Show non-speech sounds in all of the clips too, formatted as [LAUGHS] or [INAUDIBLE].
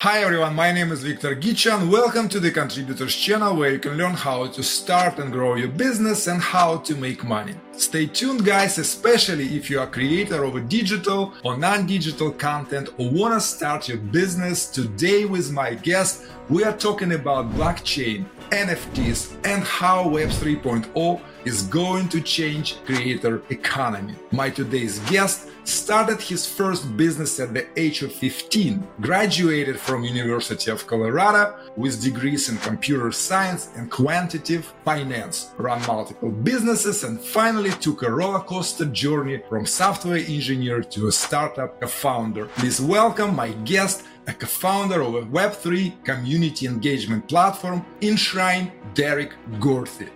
Hi everyone, my name is Victor Gichun. Welcome to the Contributors channel where you can learn how to start and grow your business and how to make money. Stay tuned guys, especially if you are a creator of a digital or non-digital content or want to start your business. Today with my guest, we are talking about blockchain, NFTs and how Web 3.0 is going to change creator economy. My today's guest started his first business at the age of 15, graduated from University of Colorado with degrees in computer science and quantitative finance, ran multiple businesses and finally took a roller coaster journey from software engineer to a startup co founder. Please welcome my guest a co-founder of a Web3 community engagement platform, Enshrine, Derek Gorthy.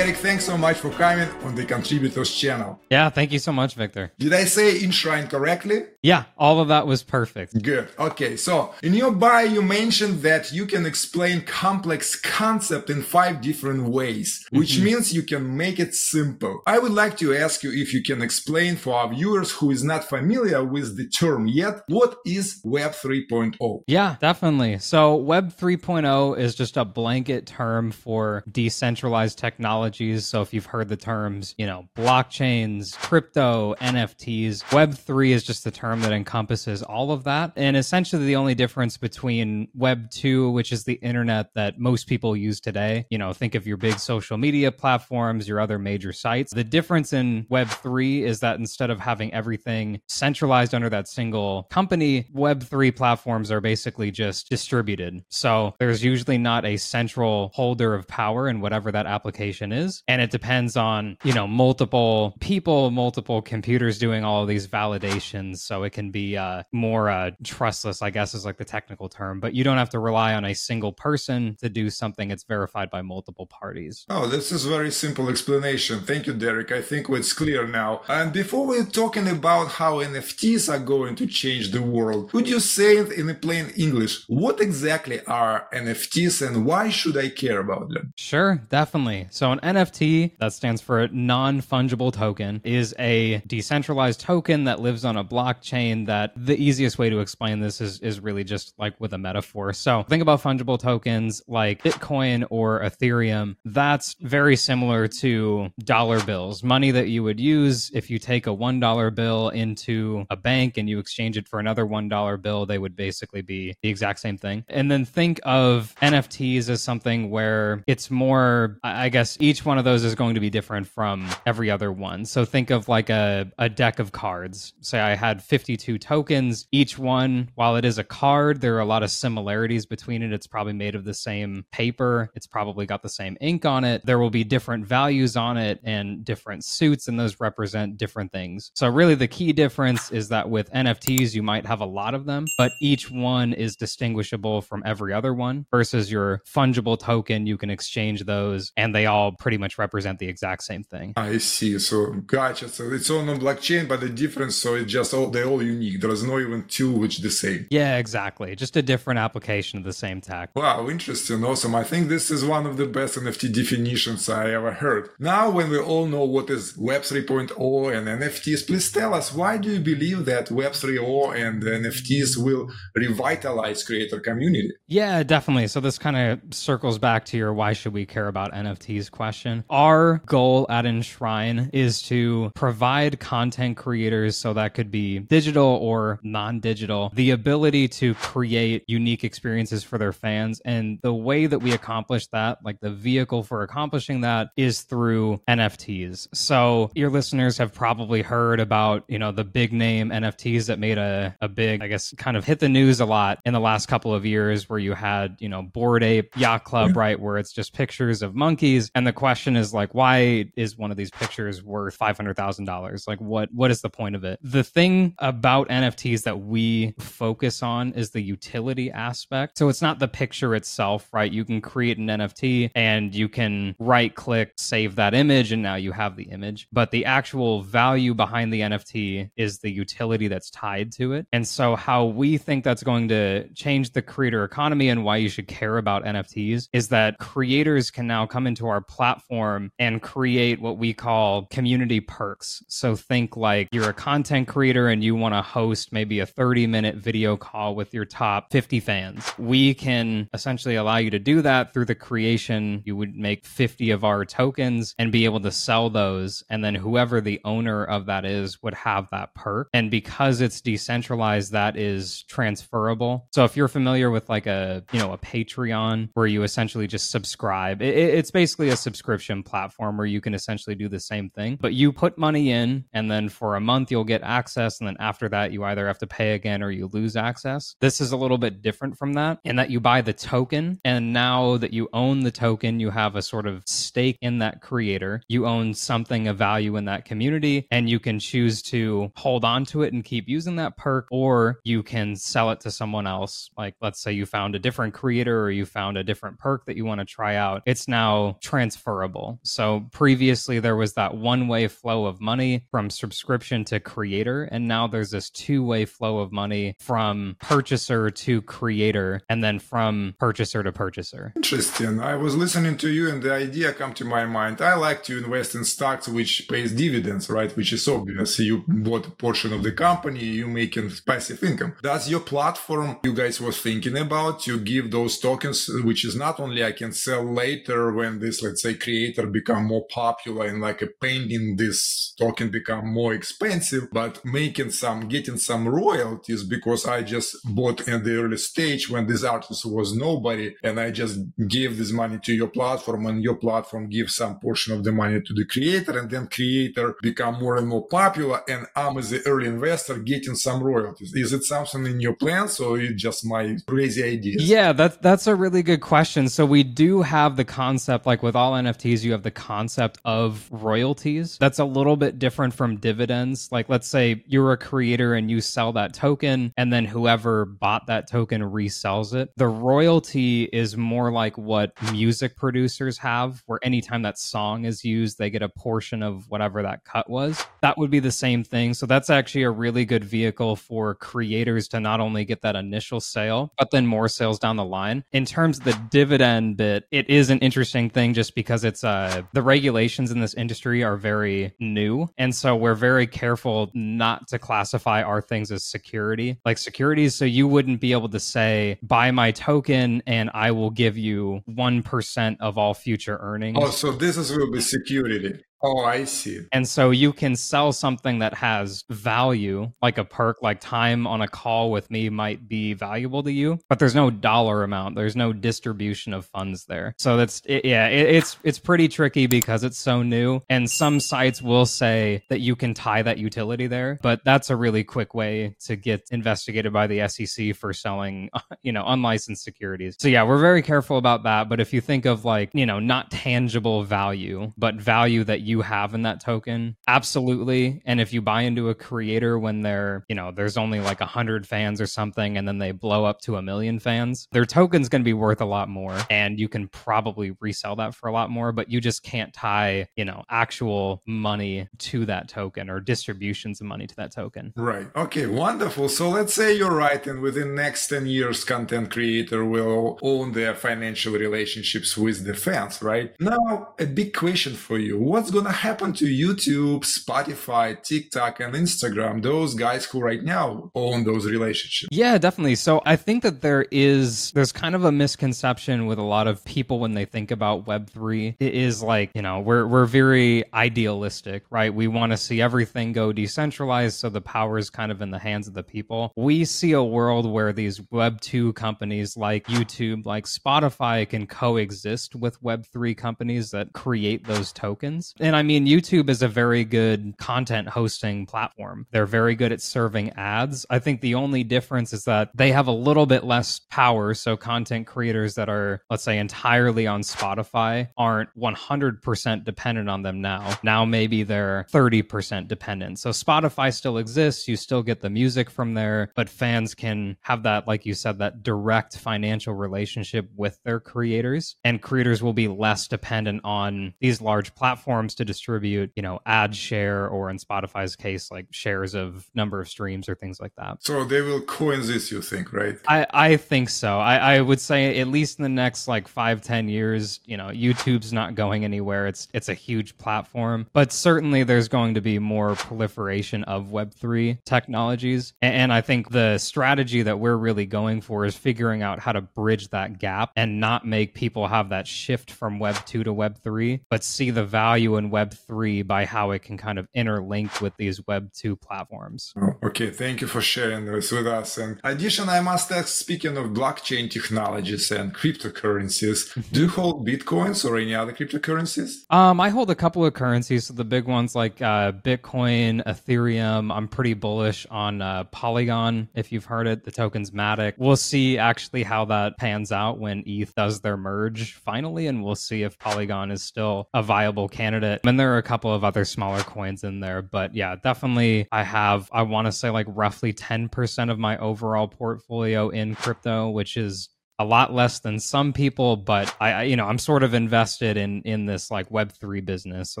Thanks so much for coming on the Contributors channel. Yeah, thank you so much, Victor. Did I say Enshrine correctly? Yeah, all of that was perfect. Good. Okay. So in your bio, you mentioned that you can explain complex concept in five different ways, which mm-hmm. means you can make it simple. I would like to ask you if you can explain for our viewers who is not familiar with the term yet, what is Web 3.0? Yeah, definitely. So Web 3.0 is just a blanket term for decentralized technology technologies. So if you've heard the terms, you know, blockchains, crypto, NFTs, Web3 is just the term that encompasses all of that. And essentially the only difference between Web2, which is the internet that most people use today, you know, think of your big social media platforms, your other major sites. The difference in Web3 is that instead of having everything centralized under that single company, Web3 platforms are basically just distributed. So there's usually not a central holder of power in whatever that application application And it depends on, you know, multiple people, multiple computers doing all of these validations. So it can be uh, more uh, trustless, I guess is like the technical term, but you don't have to rely on a single person to do something that's verified by multiple parties. Oh, this is very simple explanation. Thank you, Derek. I think it's clear now. And before we're talking about how NFTs are going to change the world, could you say it in plain English? What exactly are NFTs and why should I care about them? Sure, definitely. So, an NFT, that stands for non fungible token, is a decentralized token that lives on a blockchain. That the easiest way to explain this is, is really just like with a metaphor. So, think about fungible tokens like Bitcoin or Ethereum. That's very similar to dollar bills, money that you would use if you take a $1 bill into a bank and you exchange it for another $1 bill, they would basically be the exact same thing. And then think of NFTs as something where it's more, I guess each one of those is going to be different from every other one. So think of like a, a deck of cards. Say I had 52 tokens. Each one, while it is a card, there are a lot of similarities between it. It's probably made of the same paper. It's probably got the same ink on it. There will be different values on it and different suits, and those represent different things. So really the key difference is that with NFTs, you might have a lot of them, but each one is distinguishable from every other one versus your fungible token. You can exchange those and they all pretty much represent the exact same thing. I see. So gotcha. So it's all on blockchain, but the difference, so it's just all they're all unique. There is no even two which the same. Yeah, exactly. Just a different application of the same tech. Wow, interesting. Awesome. I think this is one of the best NFT definitions I ever heard. Now, when we all know what is Web 3.0 and NFTs, please tell us why do you believe that Web 3.0 and NFTs will revitalize creator community? Yeah, definitely. So this kind of circles back to your why should we care about NFTs question. Our goal at Enshrine is to provide content creators, so that could be digital or non digital, the ability to create unique experiences for their fans. And the way that we accomplish that, like the vehicle for accomplishing that, is through NFTs. So your listeners have probably heard about, you know, the big name NFTs that made a, a big, I guess, kind of hit the news a lot in the last couple of years where you had, you know, Bored Ape Yacht Club, right, where it's just pictures of monkeys And the question is like, why is one of these pictures worth five hundred thousand dollars? Like, what what is the point of it? The thing about NFTs that we focus on is the utility aspect. So it's not the picture itself, right? You can create an NFT and you can right click, save that image, and now you have the image. But the actual value behind the NFT is the utility that's tied to it. And so, how we think that's going to change the creator economy and why you should care about NFTs is that creators can now come into our platform and create what we call community perks. So, think like you're a content creator and you want to host maybe a 30 minute video call with your top 50 fans. We can essentially allow you to do that through the creation. You would make 50 of our tokens and be able to sell those. And then whoever the owner of that is would have that perk. And because it's decentralized, that is transferable. So if you're familiar with like a, you know, a Patreon where you essentially just subscribe, it, it's basically a subscription platform where you can essentially do the same thing, but you put money in and then for a month you'll get access. And then after that, you either have to pay again or you lose access. This is a little bit different from that in that you buy the token. And now that you own the token, you have a sort of stake in that creator. You own something of value in that community and you can choose to hold on to it and keep using that perk, or you can sell it to someone else. Like, let's say you found a different creator or you found a different perk that you want to try out. It's now transferable. So previously there was that one way flow of money from subscription to creator. And now there's this two way flow of money from purchaser to creator and then from purchaser to purchaser. Interesting. I was listening to you and the idea come to my mind. I like to invest in stocks which pays dividends, right? Which is obvious. You bought a portion of the company, you making passive income. Does your platform you guys was thinking about to give those tokens, which is not only I can sell later when this, let's say, creator become more popular and like a painting this token become more expensive, but making some, getting some royalties because I just bought in the early stage when this artist was nobody and I just gave this money to your platform and your platform gives some portion of the money to the creator and then creator become more and more popular and I'm as the early investor getting some royalties. Is it something in your plans or is just my crazy ideas? Yeah, that's that's a really good question. So we do have the concept, like with all NFTs, you have the concept of royalties. That's a little bit different from dividends. Like let's say you're a creator and you sell that token, and then whoever bought that token resells it. The royalty is more like what music producers have, where anytime that song is used, they get a portion of whatever that cut was. That would be the same thing. So that's actually a really good vehicle for creators to not only get that initial sale, but then more sales down the line. In terms of the dividend bit, it is an interesting thing just because it's uh the regulations in this industry are very new. And so we're very careful not to classify our things as security, like securities. So you wouldn't be able to say, buy my token and I will give you 1% of all future earnings. Oh, so this is will be security. Oh, I see. And so you can sell something that has value, like a perk, like time on a call with me might be valuable to you, but there's no dollar amount. There's no distribution of funds there. So that's it, yeah, it, it's it's pretty tricky because it's so new. And some sites will say that you can tie that utility there, but that's a really quick way to get investigated by the SEC for selling, [LAUGHS] you know, unlicensed securities. So yeah, we're very careful about that. But if you think of like, you know, not tangible value, but value that you have in that token, absolutely. And if you buy into a creator when they're, you know, there's only like a hundred fans or something, and then they blow up to a million fans, their token's going to be worth a lot more, and you can probably resell that for a lot more. But you just can't tie, you know, actual money to that token or distributions of money to that token. Right. Okay. Wonderful. So let's say you're right, and within next ten years, content creator will own their financial relationships with the fans. Right. Now, a big question for you: What's going to happen to YouTube, Spotify, TikTok, and Instagram? Those guys who right now own those relationships. Yeah, definitely. So I think that there is there's kind of a misconception with a lot of people when they think about Web3. It is like, you know, we're we're very idealistic, right? We want to see everything go decentralized so the power is kind of in the hands of the people. We see a world where these Web2 companies like YouTube, like Spotify can coexist with Web3 companies that create those tokens. And and I mean, YouTube is a very good content hosting platform. They're very good at serving ads. I think the only difference is that they have a little bit less power. So, content creators that are, let's say, entirely on Spotify aren't 100% dependent on them now. Now, maybe they're 30% dependent. So, Spotify still exists. You still get the music from there, but fans can have that, like you said, that direct financial relationship with their creators. And creators will be less dependent on these large platforms to distribute, you know, ad share or in Spotify's case, like shares of number of streams or things like that. So they will coexist, you think, right? I, I think so. I, I would say at least in the next like five, ten years, you know, YouTube's not going anywhere. It's it's a huge platform. But certainly there's going to be more proliferation of Web3 technologies. And, and I think the strategy that we're really going for is figuring out how to bridge that gap and not make people have that shift from Web 2 to Web 3, but see the value in Web 3 by how it can kind of interlink with these Web 2 platforms. Oh, okay, thank you for sharing this with us. And addition, I must ask, speaking of blockchain technologies and cryptocurrencies, do you hold Bitcoins or any other cryptocurrencies? Um, I hold a couple of currencies. So the big ones like uh, Bitcoin, Ethereum. I'm pretty bullish on uh, Polygon, if you've heard it. The token's Matic. We'll see actually how that pans out when ETH does their merge finally, and we'll see if Polygon is still a viable candidate. And there are a couple of other smaller coins in there, but yeah, definitely I have, I want to say like roughly 10% of my overall portfolio in crypto, which is a lot less than some people, but I, I, you know, I'm sort of invested in in this like Web three business, so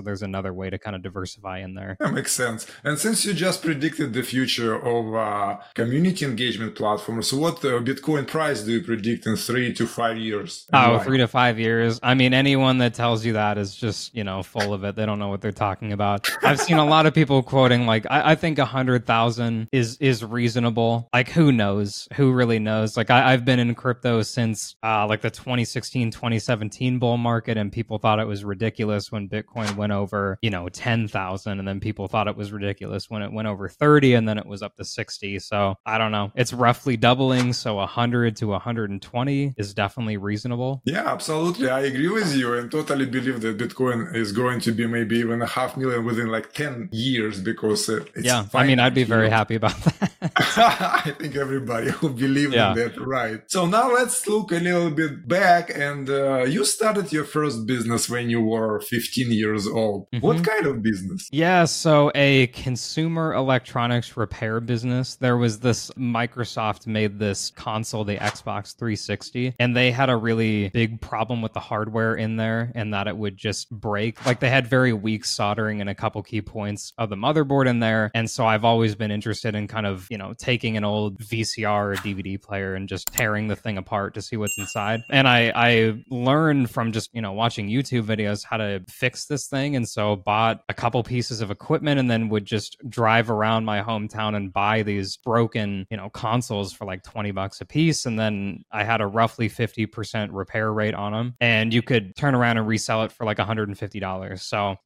there's another way to kind of diversify in there. That makes sense. And since you just predicted the future of uh, community engagement platforms, so what uh, Bitcoin price do you predict in three to five years? Oh, why? three to five years. I mean, anyone that tells you that is just you know full of it. They don't know what they're talking about. [LAUGHS] I've seen a lot of people quoting like I, I think a hundred thousand is is reasonable. Like who knows? Who really knows? Like I, I've been in crypto since uh, like the 2016 2017 bull market and people thought it was ridiculous when bitcoin went over you know 10,000 and then people thought it was ridiculous when it went over 30 and then it was up to 60 so i don't know. It's roughly doubling so 100 to 120 is definitely reasonable. Yeah absolutely. I agree with you and totally believe that bitcoin is going to be maybe even a half million within like 10 years because uh, yeah i mean i'd be very happy about that. [LAUGHS] I think everybody will believe yeah. in that right. So now let's look a little bit back and uh, you started your first business when you were 15 years old. Mm-hmm. what kind of business? Yeah so a consumer electronics repair business. There was this microsoft made this console the xbox 360 and they had a really big problem with the hardware in there and that it would just break. Like they had very weak soldering in a couple key points of the motherboard in there and so i've always been interested in kind of you know taking an old vcr or dvd player and just tearing the thing apart to see what's inside. And I I learned from just, you know, watching YouTube videos how to fix this thing and so bought a couple pieces of equipment and then would just drive around my hometown and buy these broken, you know, consoles for like 20 bucks a piece and then I had a roughly 50% repair rate on them and you could turn around and resell it for like $150. So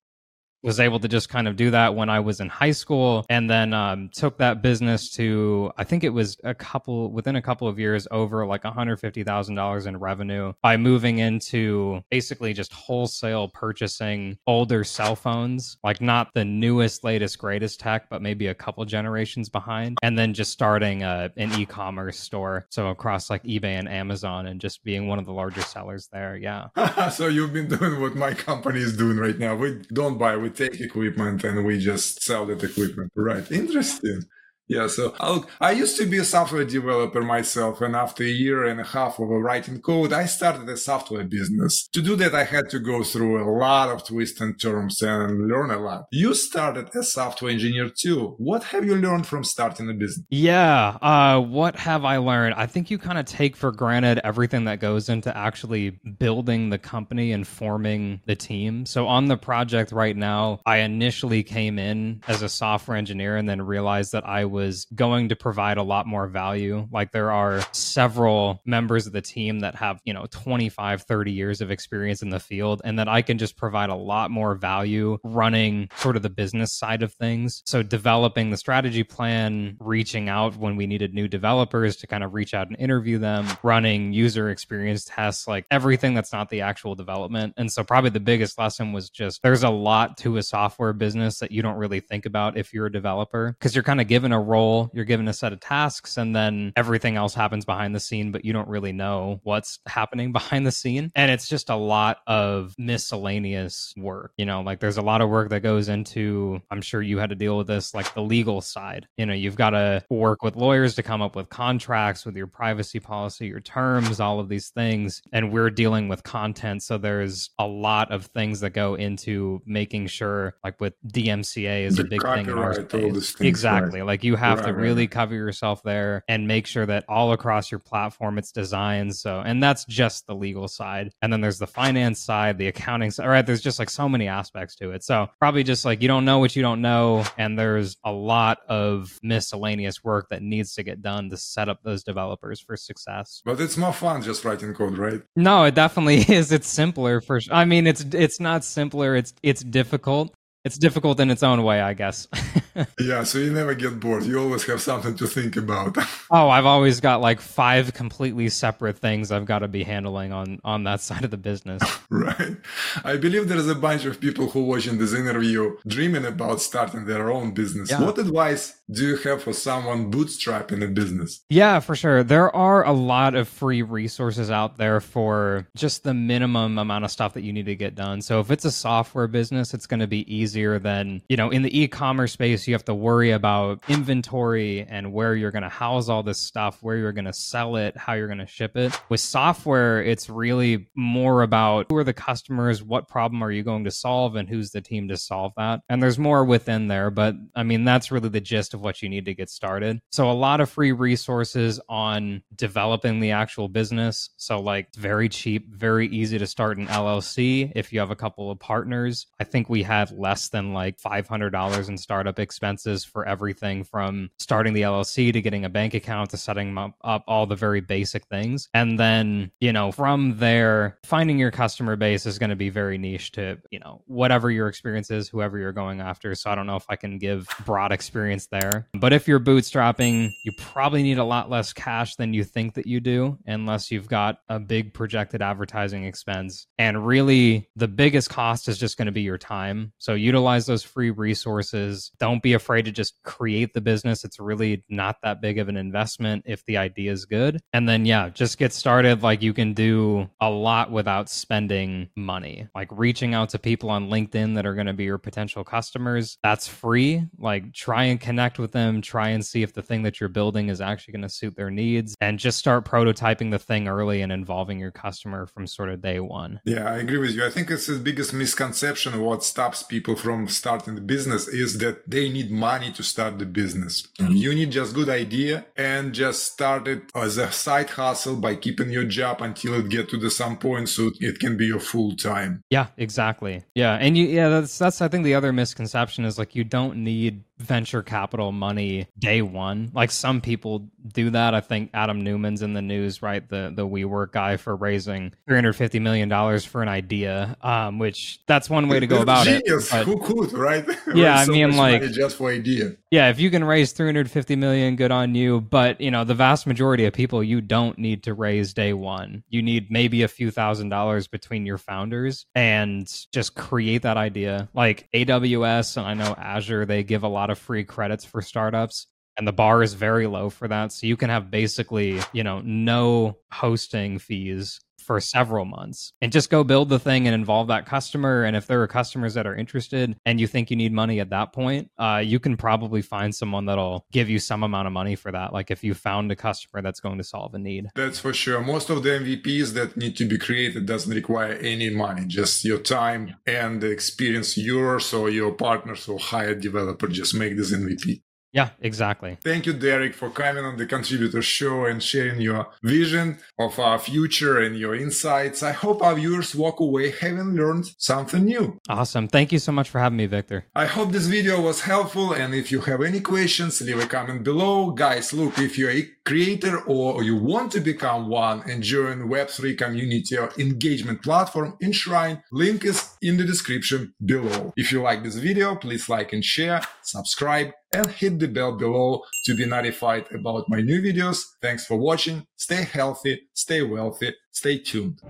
was able to just kind of do that when I was in high school and then um, took that business to, I think it was a couple, within a couple of years, over like $150,000 in revenue by moving into basically just wholesale purchasing older cell phones, like not the newest, latest, greatest tech, but maybe a couple generations behind. And then just starting a, an e commerce store. So across like eBay and Amazon and just being one of the larger sellers there. Yeah. [LAUGHS] so you've been doing what my company is doing right now. We don't buy, we take equipment and we just sell that equipment. Right. Interesting. Yeah, so I'll, i used to be a software developer myself, and after a year and a half of writing code, I started a software business. To do that, I had to go through a lot of twists and turns and learn a lot. You started as software engineer too. What have you learned from starting a business? Yeah, uh, what have I learned? I think you kind of take for granted everything that goes into actually building the company and forming the team. So on the project right now, I initially came in as a software engineer and then realized that I was going to provide a lot more value. Like there are several members of the team that have, you know, 25, 30 years of experience in the field and that I can just provide a lot more value running sort of the business side of things. So developing the strategy plan, reaching out when we needed new developers to kind of reach out and interview them, running user experience tests, like everything that's not the actual development. And so probably the biggest lesson was just there's a lot to a software business that you don't really think about if you're a developer because you're kind of given a role, you're given a set of tasks, and then everything else happens behind the scene, but you don't really know what's happening [LAUGHS] behind the scene. And it's just a lot of miscellaneous work. You know, like there's a lot of work that goes into, I'm sure you had to deal with this, like the legal side. You know, you've got to work with lawyers to come up with contracts with your privacy policy, your terms, all of these things. And we're dealing with content. So there's a lot of things that go into making sure, like with DMCA is The a big thing in our space. Exactly. right. Like you have Right, to really right. cover yourself there and make sure that all across your platform it's designed. So, and that's just the legal side. And then there's the finance side, the accounting side, right? There's just like so many aspects to it. So, probably just like you don't know what you don't know. And there's a lot of miscellaneous work that needs to get done to set up those developers for success. But it's more fun just writing code, right? No, it definitely [LAUGHS] is. It's simpler for sure. I mean, it's it's not simpler. It's it's difficult. It's difficult in its own way, I guess. [LAUGHS] Yeah, so you never get bored. You always have something to think about. [LAUGHS] oh, I've always got like five completely separate things I've got to be handling on on that [LAUGHS] side of the business. right. I believe there's a bunch of people who watching this interview dreaming about starting their own business. Yeah. What advice do you have for someone bootstrapping a business? Yeah, for sure. There are a lot of free resources out there for just the minimum amount of stuff that you need to get done. So if it's a software business, it's going to be easier than, you know, in the e-commerce space, you have to worry about inventory and where you're going to house all this stuff, where you're going to sell it, how you're going to ship it. With software, it's really more about who are the customers, what problem are you going to solve and who's the team to solve that. And there's more within there, but I mean that's really the gist of what you need to get started. So a lot of free resources on developing the actual business. So like very cheap, very easy to start an LLC if you have a couple of partners. I think we had less than like $500 in startup expenses for everything from starting the LLC to getting a bank account to setting up, up all the very basic things. And then, you know, from there, finding your customer base is going to be very niche to, you know, whatever your experience is, whoever you're going after. So I don't know if I can give broad experience there. But if you're bootstrapping, you probably need a lot less cash than you think that you do, unless you've got a big projected advertising expense. And really, the biggest cost is just going to be your time. So utilize those free resources. Don't be afraid to just create the business. It's really not that big of an investment if the idea is good. And then, yeah, just get started. Like you can do a lot without spending money, like reaching out to people on LinkedIn that are going to be your potential customers. That's free. Like try and connect with them, try and see if the thing that you're building is actually going to suit their needs, and just start prototyping the thing early and involving your customer from sort of day one. Yeah, I agree with you. I think it's the biggest misconception what stops people from starting the business is that they need money to start the business. Mm-hmm. You need just good idea and just start it as a side hustle by keeping your job until it get to the some point so it can be your full time. Yeah, exactly. Yeah, and you yeah, that's that's I think the other misconception is like you don't need venture capital money day one. Like some people do that. I think Adam Neumann's in the news, right? The the WeWork guy for raising three hundred fifty million dollars for an idea, um, which that's one way to go about it. Genius. Who could, right? [LAUGHS] Yeah, I so mean, like- just for idea. Yeah, if you can raise 350 million, good on you. But, you know, the vast majority of people you don't need to raise day one. You need maybe a few thousand dollars between your founders and just create that idea. Like AWS and I know Azure, they give a lot of free credits for startups. And the bar is very low for that. So you can have basically, you know, no hosting fees for several months and just go build the thing and involve that customer. And if there are customers that are interested and you think you need money at that point, uh, you can probably find someone that'll give you some amount of money for that. Like if you found a customer that's going to solve a need. That's for sure. Most of the MVPs that need to be created doesn't require any money, just your time and the experience yours or your partners or hired developer just make this MVP. Yeah, exactly. Thank you, Derek, for coming on the Contributor Show and sharing your vision of our future and your insights. I hope our viewers walk away having learned something new. Awesome. Thank you so much for having me, Victor. I hope this video was helpful. And if you have any questions, leave a comment below. Guys, look, if you're a creator or you want to become one and join Web3 community or engagement platform Enshrine, link is in the description below. If you like this video, please like and share, subscribe, and hit the bell below to be notified about my new videos. Thanks for watching. Stay healthy, stay wealthy, stay tuned.